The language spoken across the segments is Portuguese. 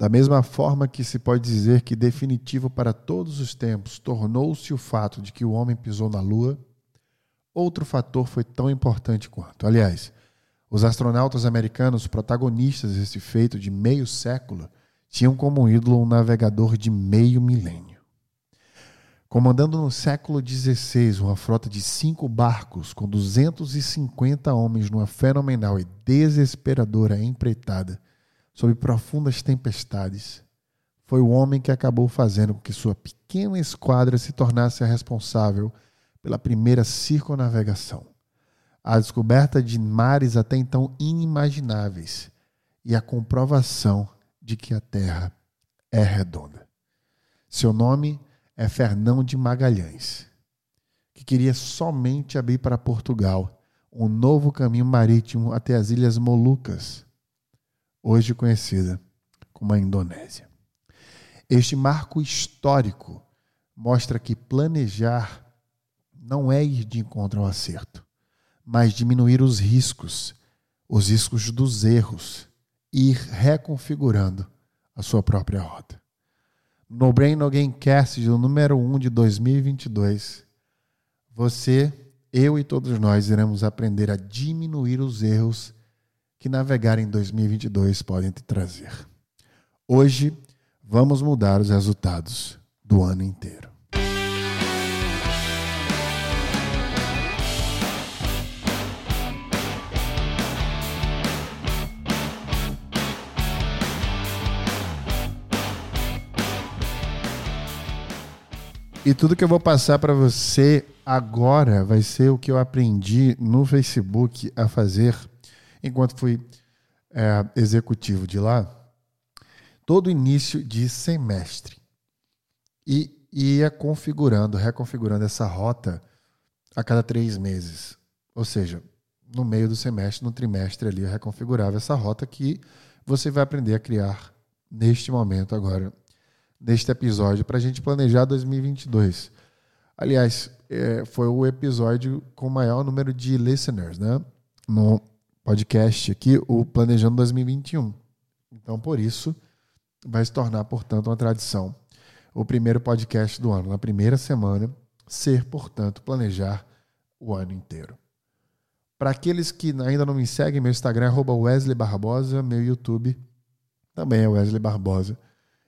Da mesma forma que se pode dizer que definitivo para todos os tempos tornou-se o fato de que o homem pisou na Lua, outro fator foi tão importante quanto. Aliás, os astronautas americanos, protagonistas desse feito de meio século, tinham como ídolo um navegador de meio milênio. Comandando no século XVI uma frota de cinco barcos com 250 homens numa fenomenal e desesperadora empreitada, sob profundas tempestades, foi o homem que acabou fazendo com que sua pequena esquadra se tornasse a responsável pela primeira circunnavegação, a descoberta de mares até então inimagináveis e a comprovação de que a Terra é redonda. Seu nome é Fernão de Magalhães, que queria somente abrir para Portugal um novo caminho marítimo até as Ilhas Molucas hoje conhecida como a Indonésia. Este marco histórico mostra que planejar não é ir de encontro ao acerto, mas diminuir os riscos, os riscos dos erros, e ir reconfigurando a sua própria rota. No Brain No Gamecast, o número 1 de 2022, você, eu e todos nós iremos aprender a diminuir os erros que navegar em 2022 podem te trazer. Hoje, vamos mudar os resultados do ano inteiro. E tudo que eu vou passar para você agora vai ser o que eu aprendi no Facebook a fazer enquanto fui é, executivo de lá, todo início de semestre. E ia configurando, reconfigurando essa rota a cada três meses. Ou seja, no meio do semestre, no trimestre ali, eu reconfigurava essa rota que você vai aprender a criar neste momento agora, neste episódio, para a gente planejar 2022. Aliás, é, foi o episódio com o maior número de listeners, né? No, podcast aqui, o Planejando 2021. Então, por isso, vai se tornar, portanto, uma tradição. O primeiro podcast do ano, na primeira semana, ser, portanto, planejar o ano inteiro. Para aqueles que ainda não me seguem, meu Instagram é Wesley Barbosa, meu YouTube também é Wesley Barbosa.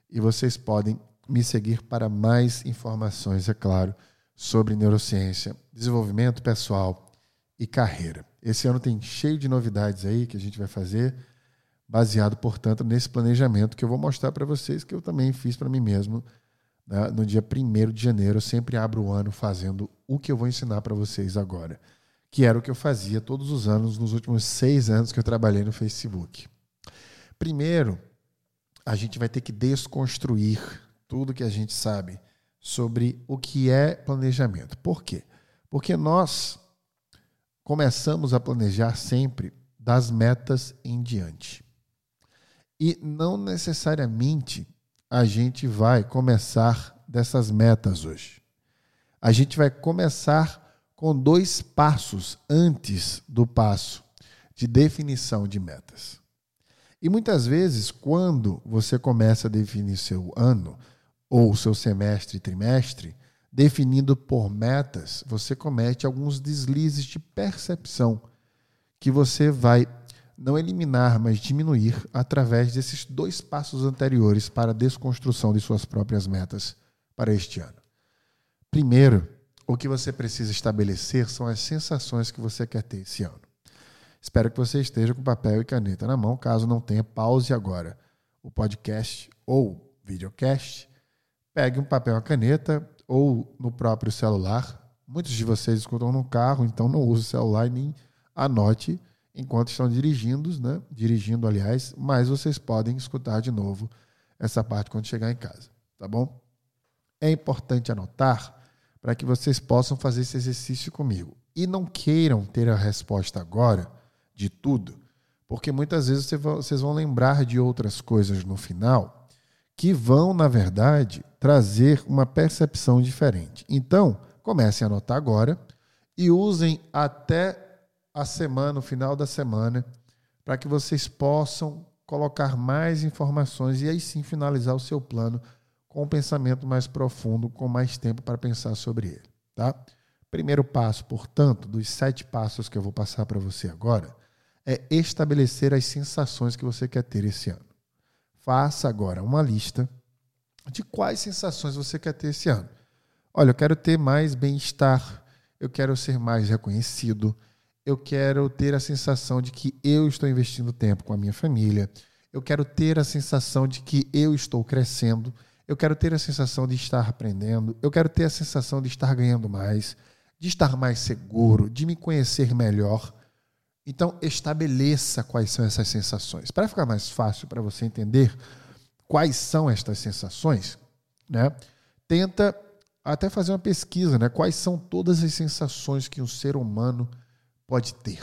E vocês podem me seguir para mais informações, é claro, sobre neurociência, desenvolvimento pessoal e carreira. Esse ano tem cheio de novidades aí que a gente vai fazer, baseado, portanto, nesse planejamento que eu vou mostrar para vocês, que eu também fiz para mim mesmo né? no dia 1 de janeiro. Eu sempre abro o ano fazendo o que eu vou ensinar para vocês agora, que era o que eu fazia todos os anos, nos últimos seis anos que eu trabalhei no Facebook. Primeiro, a gente vai ter que desconstruir tudo que a gente sabe sobre o que é planejamento. Por quê? Porque nós começamos a planejar sempre das metas em diante. E não necessariamente a gente vai começar dessas metas hoje. A gente vai começar com dois passos antes do passo de definição de metas. E muitas vezes, quando você começa a definir seu ano, ou seu semestre e trimestre, definindo por metas, você comete alguns deslizes de percepção que você vai não eliminar, mas diminuir através desses dois passos anteriores para a desconstrução de suas próprias metas para este ano. Primeiro, o que você precisa estabelecer são as sensações que você quer ter esse ano. Espero que você esteja com papel e caneta na mão. Caso não tenha, pause agora o podcast ou videocast. Pegue um papel e uma caneta, ou no próprio celular. Muitos de vocês escutam no carro, então não use o celular e nem anote enquanto estão dirigindo, né? Dirigindo, aliás, mas vocês podem escutar de novo essa parte quando chegar em casa, tá bom? É importante anotar para que vocês possam fazer esse exercício comigo. E não queiram ter a resposta agora de tudo, porque muitas vezes vocês vão lembrar de outras coisas no final que vão, na verdade, trazer uma percepção diferente. Então, comecem a anotar agora e usem até a semana, o final da semana, para que vocês possam colocar mais informações e aí sim finalizar o seu plano com um pensamento mais profundo, com mais tempo para pensar sobre ele. Tá? Primeiro passo, portanto, dos sete passos que eu vou passar para você agora, é estabelecer as sensações que você quer ter esse ano. Faça agora uma lista de quais sensações você quer ter esse ano. Olha, eu quero ter mais bem-estar, eu quero ser mais reconhecido, eu quero ter a sensação de que eu estou investindo tempo com a minha família, eu quero ter a sensação de que eu estou crescendo, eu quero ter a sensação de estar aprendendo, eu quero ter a sensação de estar ganhando mais, de estar mais seguro, de me conhecer melhor. Então, estabeleça quais são essas sensações. Para ficar mais fácil para você entender quais são estas sensações, né? Tenta até fazer uma pesquisa, né? Quais são todas as sensações que um ser humano pode ter.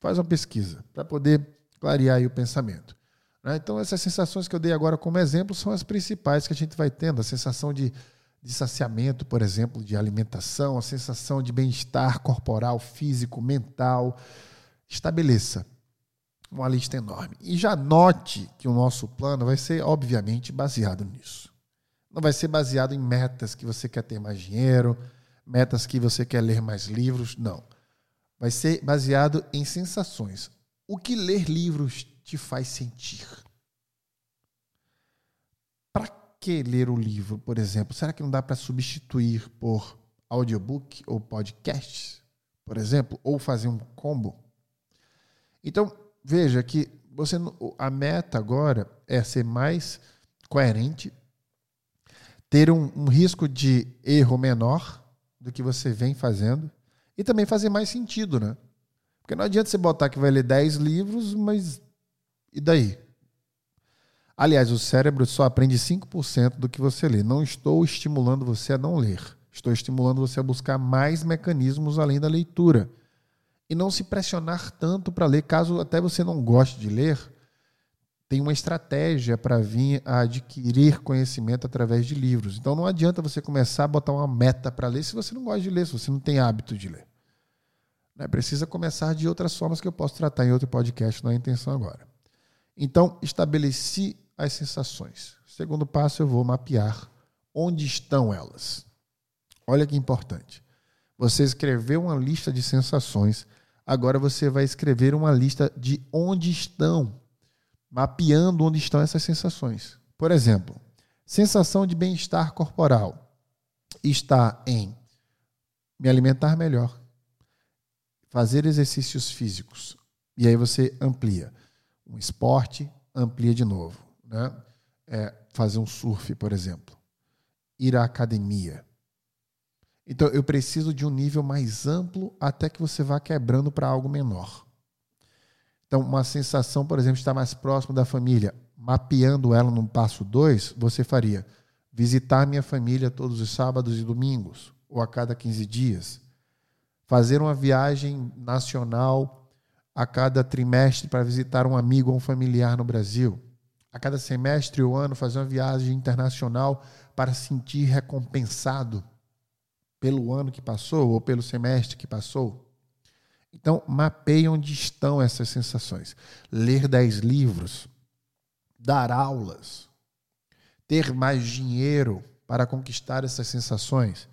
Faz uma pesquisa para poder clarear o pensamento. Né? Então, essas sensações que eu dei agora como exemplo são as principais que a gente vai tendo. A sensação de, de saciamento, por exemplo, de alimentação, a sensação de bem-estar corporal, físico, mental. Estabeleça uma lista enorme. E já note que o nosso plano vai ser, obviamente, baseado nisso. Não vai ser baseado em metas que você quer ter mais dinheiro, metas que você quer ler mais livros. Não vai ser baseado em sensações. O que ler livros te faz sentir? Para que ler o livro, por exemplo? Será que não dá para substituir por audiobook ou podcast, por exemplo, ou fazer um combo? Então, veja que você a meta agora é ser mais coerente, ter um, um risco de erro menor do que você vem fazendo e também fazer mais sentido, né? Porque não adianta você botar que vai ler 10 livros, mas e daí? Aliás, o cérebro só aprende 5% do que você lê. Não estou estimulando você a não ler. Estou estimulando você a buscar mais mecanismos além da leitura. E não se pressionar tanto para ler, caso até você não goste de ler, tem uma estratégia para vir a adquirir conhecimento através de livros. Então não adianta você começar a botar uma meta para ler se você não gosta de ler, se você não tem hábito de ler. Né? Precisa começar de outras formas que eu posso tratar em outro podcast, não é a intenção agora. Então, estabeleci as sensações. Segundo passo, eu vou mapear onde estão elas. Olha que importante. Você escreveu uma lista de sensações, agora você vai escrever uma lista de onde estão, mapeando onde estão essas sensações. Por exemplo, sensação de bem-estar corporal está em me alimentar melhor, fazer exercícios físicos. E aí você amplia. Um esporte, amplia de novo. Né? É fazer um surf, por exemplo. Ir à academia. Então, eu preciso de um nível mais amplo até que você vá quebrando para algo menor. Então, uma sensação, por exemplo, de estar mais próximo da família, mapeando ela no passo 2, você faria visitar minha família todos os sábados e domingos, ou a cada 15 dias, fazer uma viagem nacional a cada trimestre para visitar um amigo ou um familiar no Brasil. A cada semestre ou ano, fazer uma viagem internacional para sentir recompensado pelo ano que passou ou pelo semestre que passou. Então, mapeie onde estão essas sensações. Ler dez livros, dar aulas, ter mais dinheiro para conquistar essas sensações.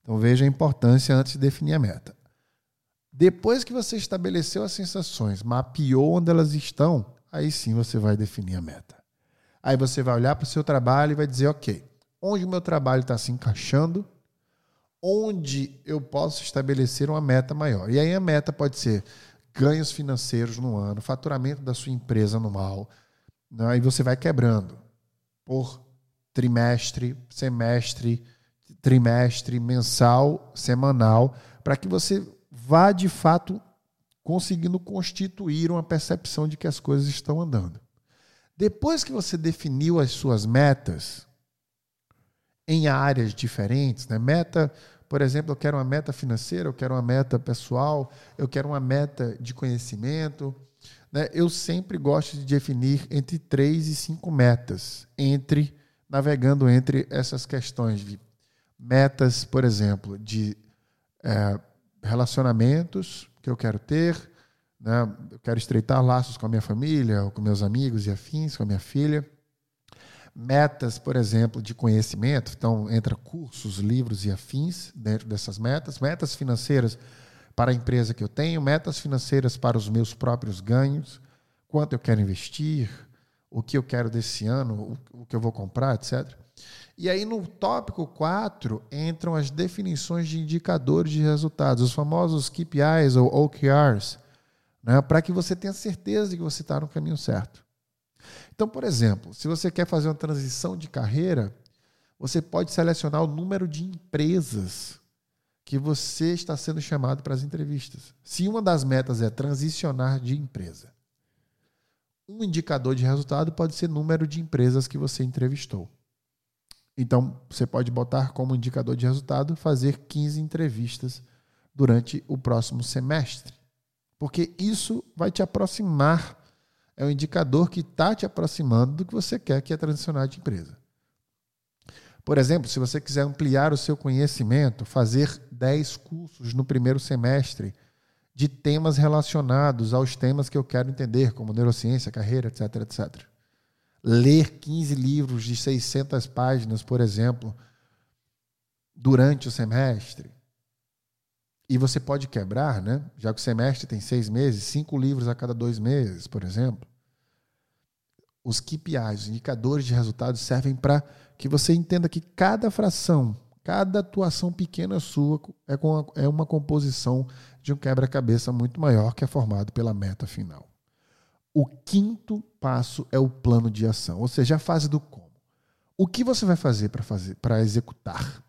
Então veja a importância antes de definir a meta. Depois que você estabeleceu as sensações, mapeou onde elas estão, aí sim você vai definir a meta. Aí você vai olhar para o seu trabalho e vai dizer, ok, onde o meu trabalho está se encaixando, onde eu posso estabelecer uma meta maior. E aí a meta pode ser ganhos financeiros no ano, faturamento da sua empresa anual. Né? Aí você vai quebrando por trimestre, semestre, trimestre, mensal, semanal, para que você vá de fato conseguindo constituir uma percepção de que as coisas estão andando. Depois que você definiu as suas metas em áreas diferentes, né? meta, por exemplo, eu quero uma meta financeira, eu quero uma meta pessoal, eu quero uma meta de conhecimento. Né? Eu sempre gosto de definir entre três e cinco metas, entre navegando entre essas questões de metas, por exemplo, de é, relacionamentos que eu quero ter, Né? Eu quero estreitar laços com a minha família, com meus amigos e afins, com a minha filha. Metas, por exemplo, de conhecimento. Então, entra cursos, livros e afins dentro dessas metas. Metas financeiras para a empresa que eu tenho, metas financeiras para os meus próprios ganhos, quanto eu quero investir, o que eu quero desse ano, o que eu vou comprar, etc. E aí, no tópico 4, entram as definições de indicadores de resultados, os famosos KPIs ou OKRs, né, para que você tenha certeza de que você está no caminho certo. Então, por exemplo, se você quer fazer uma transição de carreira, você pode selecionar o número de empresas que você está sendo chamado para as entrevistas. Se uma das metas é transicionar de empresa, um indicador de resultado pode ser número de empresas que você entrevistou. Então, você pode botar como indicador de resultado fazer 15 entrevistas durante o próximo semestre. Porque isso vai te aproximar, é um indicador que está te aproximando do que você quer, que é transicionar de empresa. Por exemplo, se você quiser ampliar o seu conhecimento, fazer 10 cursos no primeiro semestre de temas relacionados aos temas que eu quero entender, como neurociência, carreira, etc, etc. Ler 15 livros de 600 páginas, por exemplo, durante o semestre e você pode quebrar, né? já que o semestre tem seis meses, cinco livros a cada dois meses, por exemplo. Os KPIs, os indicadores de resultados, servem para que você entenda que cada fração, cada atuação pequena sua é, com é uma composição de um quebra-cabeça muito maior que é formado pela meta final. O quinto passo é o plano de ação, ou seja, a fase do como. O que você vai fazer para fazer para executar?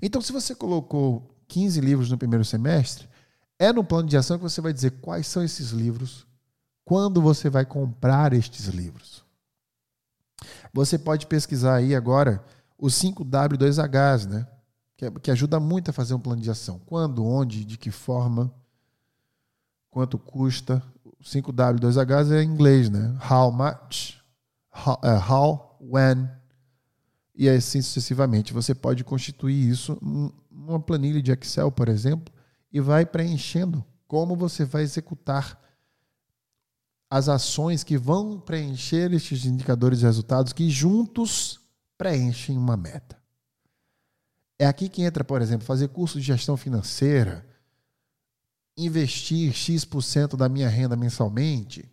Então, se você colocou 15 livros no primeiro semestre, é no plano de ação que você vai dizer quais são esses livros, quando você vai comprar estes livros. Você pode pesquisar aí agora os 5W2Hs, né? Que, que ajuda muito a fazer um plano de ação. Quando, onde, de que forma, quanto custa. O 5W2Hs é em inglês, né? How much, how, uh, how when, e assim sucessivamente. Você pode constituir isso uma planilha de Excel, por exemplo, e vai preenchendo como você vai executar as ações que vão preencher estes indicadores de resultados que juntos preenchem uma meta. É aqui que entra, por exemplo, fazer curso de gestão financeira, investir X% da minha renda mensalmente,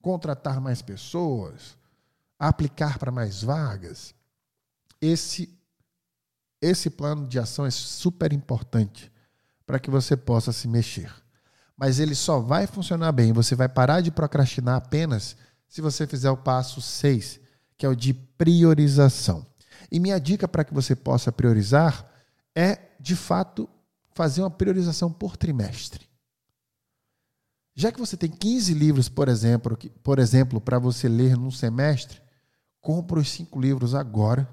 contratar mais pessoas, aplicar para mais vagas. Esse esse plano de ação é super importante para que você possa se mexer. Mas ele só vai funcionar bem, você vai parar de procrastinar apenas se você fizer o passo 6, que é o de priorização. E minha dica para que você possa priorizar é, de fato, fazer uma priorização por trimestre. Já que você tem 15 livros, por exemplo, por exemplo, para você ler num semestre, compra os cinco livros agora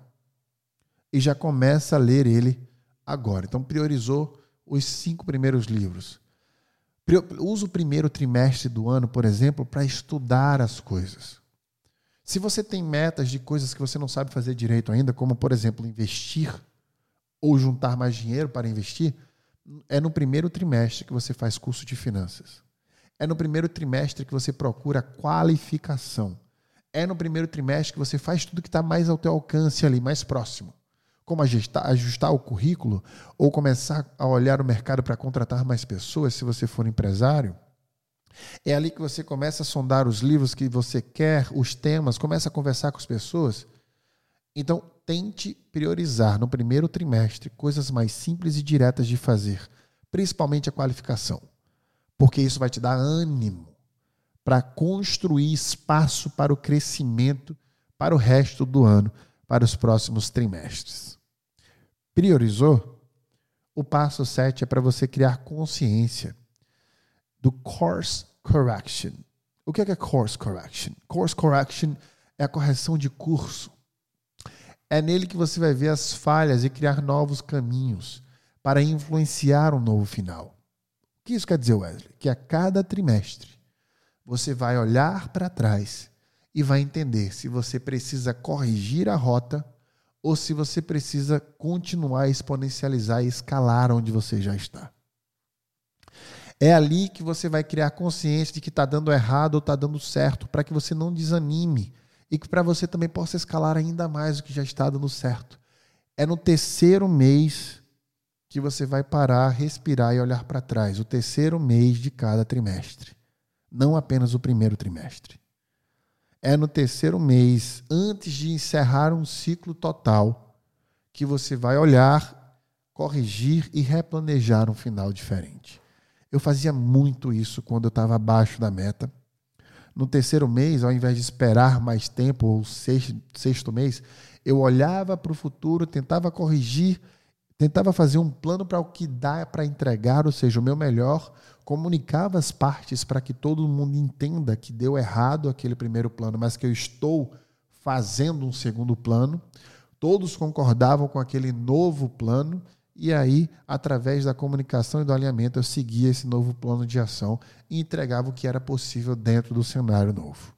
e já começa a ler ele agora. Então, priorizou os cinco primeiros livros. Usa o primeiro trimestre do ano, por exemplo, para estudar as coisas. Se você tem metas de coisas que você não sabe fazer direito ainda, como, por exemplo, investir ou juntar mais dinheiro para investir, é no primeiro trimestre que você faz curso de finanças. É no primeiro trimestre que você procura qualificação. É no primeiro trimestre que você faz tudo que está mais ao teu alcance ali, mais próximo como ajustar, ajustar o currículo ou começar a olhar o mercado para contratar mais pessoas, se você for empresário. É ali que você começa a sondar os livros que você quer, os temas, começa a conversar com as pessoas. Então, tente priorizar no primeiro trimestre coisas mais simples e diretas de fazer, principalmente a qualificação, porque isso vai te dar ânimo para construir espaço para o crescimento para o resto do ano para os próximos trimestres. Priorizou? O passo 7 é para você criar consciência do course correction. O que é, course correction? Course correction é a correção de curso. É nele que você vai ver as falhas e criar novos caminhos para influenciar um novo final. O que isso quer dizer, Wesley? Que a cada trimestre você vai olhar para trás e vai entender se você precisa corrigir a rota ou se você precisa continuar a exponencializar e escalar onde você já está. É ali que você vai criar consciência de que está dando errado ou está dando certo, para que você não desanime e que para você também possa escalar ainda mais o que já está dando certo. É no terceiro mês que você vai parar, respirar e olhar para trás, o terceiro mês de cada trimestre, não apenas o primeiro trimestre. É no terceiro mês, antes de encerrar um ciclo total, que você vai olhar, corrigir e replanejar um final diferente. Eu fazia muito isso quando eu estava abaixo da meta no terceiro mês, ao invés de esperar mais tempo, ou sexto, sexto mês, eu olhava para o futuro, tentava corrigir, tentava fazer um plano para o que dá para entregar, ou seja, o meu melhor, comunicava as partes para que todo mundo entenda que deu errado aquele primeiro plano, mas que eu estou fazendo um segundo plano. Todos concordavam com aquele novo plano e aí, através da comunicação e do alinhamento, eu seguia esse novo plano de ação e entregava o que era possível dentro do cenário novo.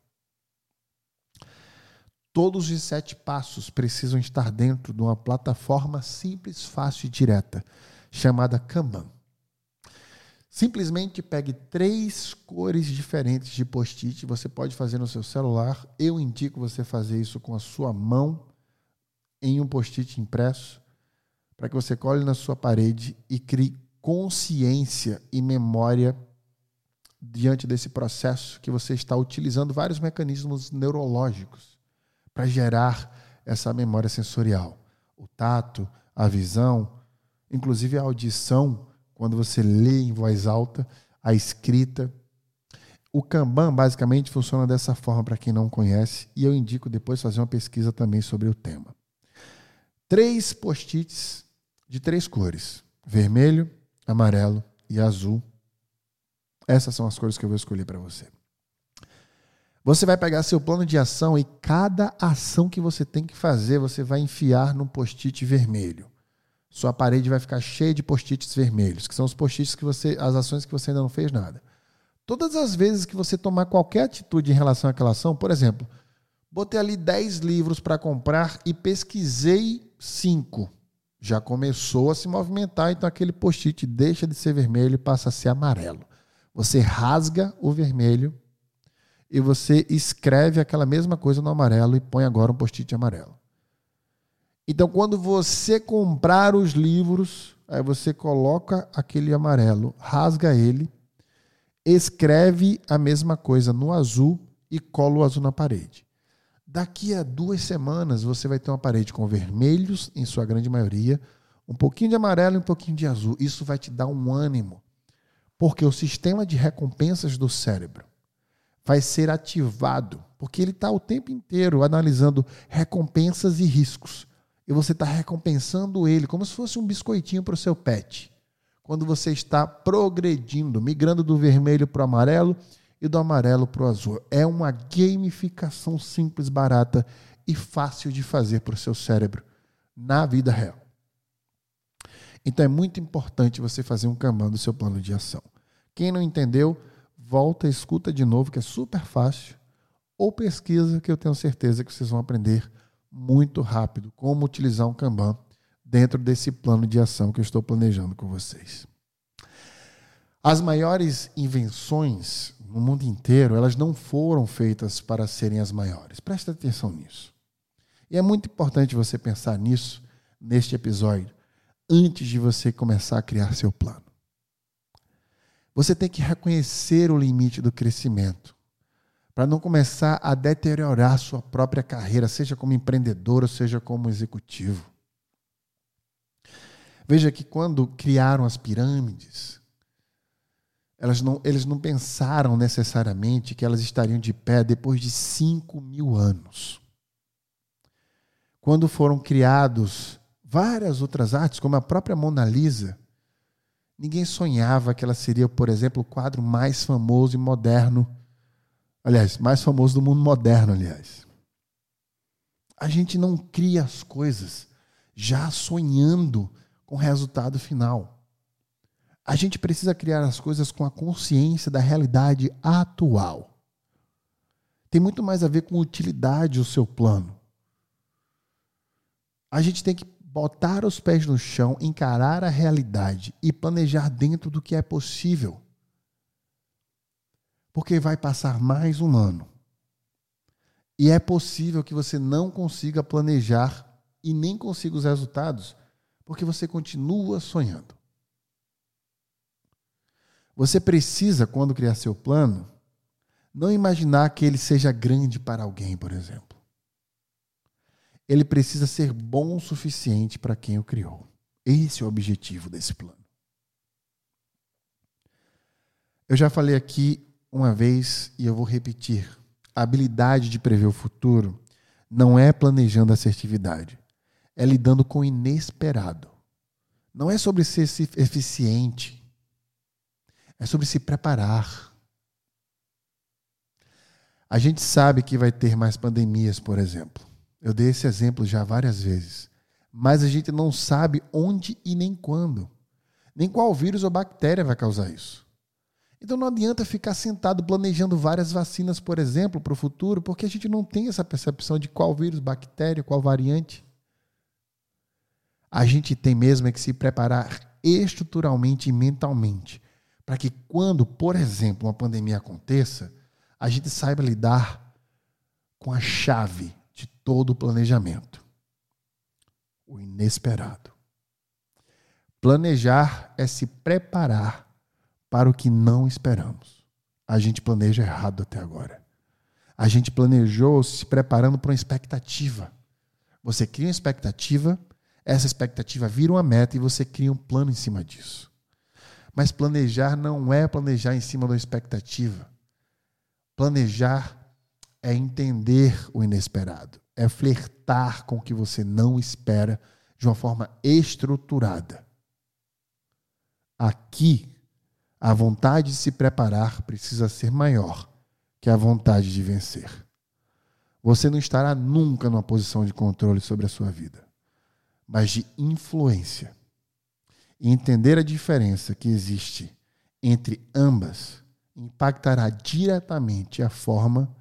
Todos os sete passos precisam estar dentro de uma plataforma simples, fácil e direta, chamada Kanban. Simplesmente pegue três cores diferentes de post-it. Você pode fazer no seu celular. Eu indico você fazer isso com a sua mão em um post-it impresso para que você cole na sua parede e crie consciência e memória diante desse processo que você está utilizando vários mecanismos neurológicos para gerar essa memória sensorial. O tato, a visão, inclusive a audição, quando você lê em voz alta, a escrita. O Kanban basicamente funciona dessa forma para quem não conhece e eu indico depois fazer uma pesquisa também sobre o tema. Três post-its de três cores: vermelho, amarelo e azul. Essas são as cores que eu vou escolher para você. Você vai pegar seu plano de ação e cada ação que você tem que fazer, você vai enfiar num post-it vermelho. Sua parede vai ficar cheia de post-its vermelhos, que são os post-its que você, as ações que você ainda não fez nada. Todas as vezes que você tomar qualquer atitude em relação àquela ação, por exemplo, botei ali 10 livros para comprar e pesquisei 5 já começou a se movimentar, então aquele post-it deixa de ser vermelho e passa a ser amarelo. Você rasga o vermelho e você escreve aquela mesma coisa no amarelo e põe agora um post-it amarelo. Então, quando você comprar os livros, aí você coloca aquele amarelo, rasga ele, escreve a mesma coisa no azul e cola o azul na parede. Daqui a duas semanas você vai ter uma parede com vermelhos, em sua grande maioria, um pouquinho de amarelo e um pouquinho de azul. Isso vai te dar um ânimo, porque o sistema de recompensas do cérebro vai ser ativado, porque ele está o tempo inteiro analisando recompensas e riscos. E você está recompensando ele como se fosse um biscoitinho para o seu pet. Quando você está progredindo, migrando do vermelho para o amarelo e do amarelo para o azul. É uma gamificação simples, barata e fácil de fazer para o seu cérebro na vida real. Então é muito importante você fazer um Kanban do seu plano de ação. Quem não entendeu, volta, escuta de novo, que é super fácil, ou pesquisa, que eu tenho certeza que vocês vão aprender muito rápido como utilizar um Kanban dentro desse plano de ação que eu estou planejando com vocês. As maiores invenções no mundo inteiro, elas não foram feitas para serem as maiores. Presta atenção nisso. E é muito importante você pensar nisso neste episódio antes de você começar a criar seu plano. Você tem que reconhecer o limite do crescimento para não começar a deteriorar sua própria carreira, seja como empreendedor ou seja como executivo. Veja que quando criaram as pirâmides, elas não, eles não pensaram necessariamente que elas estariam de pé depois de 5 mil anos. Quando foram criados várias outras artes, como a própria Mona Lisa, ninguém sonhava que ela seria, por exemplo, o quadro mais famoso e moderno. Aliás, mais famoso do mundo moderno, aliás. A gente não cria as coisas já sonhando com o resultado final. A gente precisa criar as coisas com a consciência da realidade atual. Tem muito mais a ver com utilidade o seu plano. A gente tem que botar os pés no chão, encarar a realidade e planejar dentro do que é possível. Porque vai passar mais um ano. E é possível que você não consiga planejar e nem consiga os resultados, porque você continua sonhando. Você precisa, quando criar seu plano, não imaginar que ele seja grande para alguém, por exemplo. Ele precisa ser bom o suficiente para quem o criou. Esse é o objetivo desse plano. Eu já falei aqui uma vez e eu vou repetir. A habilidade de prever o futuro não é planejando assertividade, é lidando com o inesperado. Não é sobre ser eficiente, é sobre se preparar. A gente sabe que vai ter mais pandemias, por exemplo. Eu dei esse exemplo já várias vezes. Mas a gente não sabe onde e nem quando. Nem qual vírus ou bactéria vai causar isso. Então não adianta ficar sentado planejando várias vacinas, por exemplo, para o futuro, porque a gente não tem essa percepção de qual vírus, bactéria, qual variante. A gente tem mesmo é que se preparar estruturalmente e mentalmente para que quando, por exemplo, uma pandemia aconteça, a gente saiba lidar com a chave todo o planejamento: o inesperado. Planejar é se preparar para o que não esperamos. A gente planeja errado até agora. A gente planejou se preparando para uma expectativa. Você cria uma expectativa, essa expectativa vira uma meta e você cria um plano em cima disso. Mas planejar não é planejar em cima da expectativa. Planejar é entender o inesperado, é flertar com o que você não espera de uma forma estruturada. Aqui, a vontade de se preparar precisa ser maior que a vontade de vencer. Você não estará nunca numa posição de controle sobre a sua vida, mas de influência e entender a diferença que existe entre ambas impactará diretamente a forma,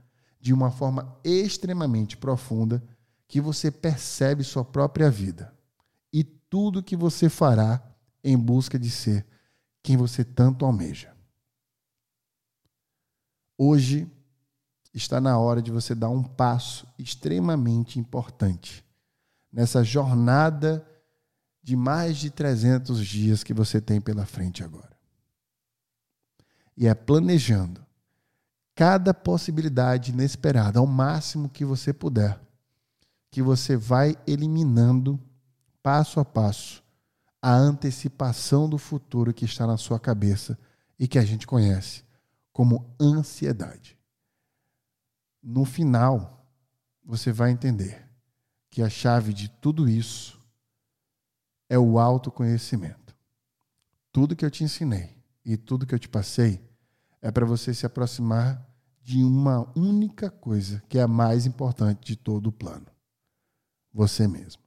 de uma forma extremamente profunda, que você percebe sua própria vida e tudo que você fará em busca de ser quem você tanto almeja. Hoje está na hora de você dar um passo extremamente importante nessa jornada de mais de 300 dias que você tem pela frente agora. E é planejando cada possibilidade inesperada ao máximo que você puder, que você vai eliminando passo a passo a antecipação do futuro que está na sua cabeça e que a gente conhece como ansiedade. No final, você vai entender que a chave de tudo isso é o autoconhecimento. Tudo que eu te ensinei e tudo que eu te passei é para você se aproximar de uma única coisa que é a mais importante de todo o plano: você mesmo.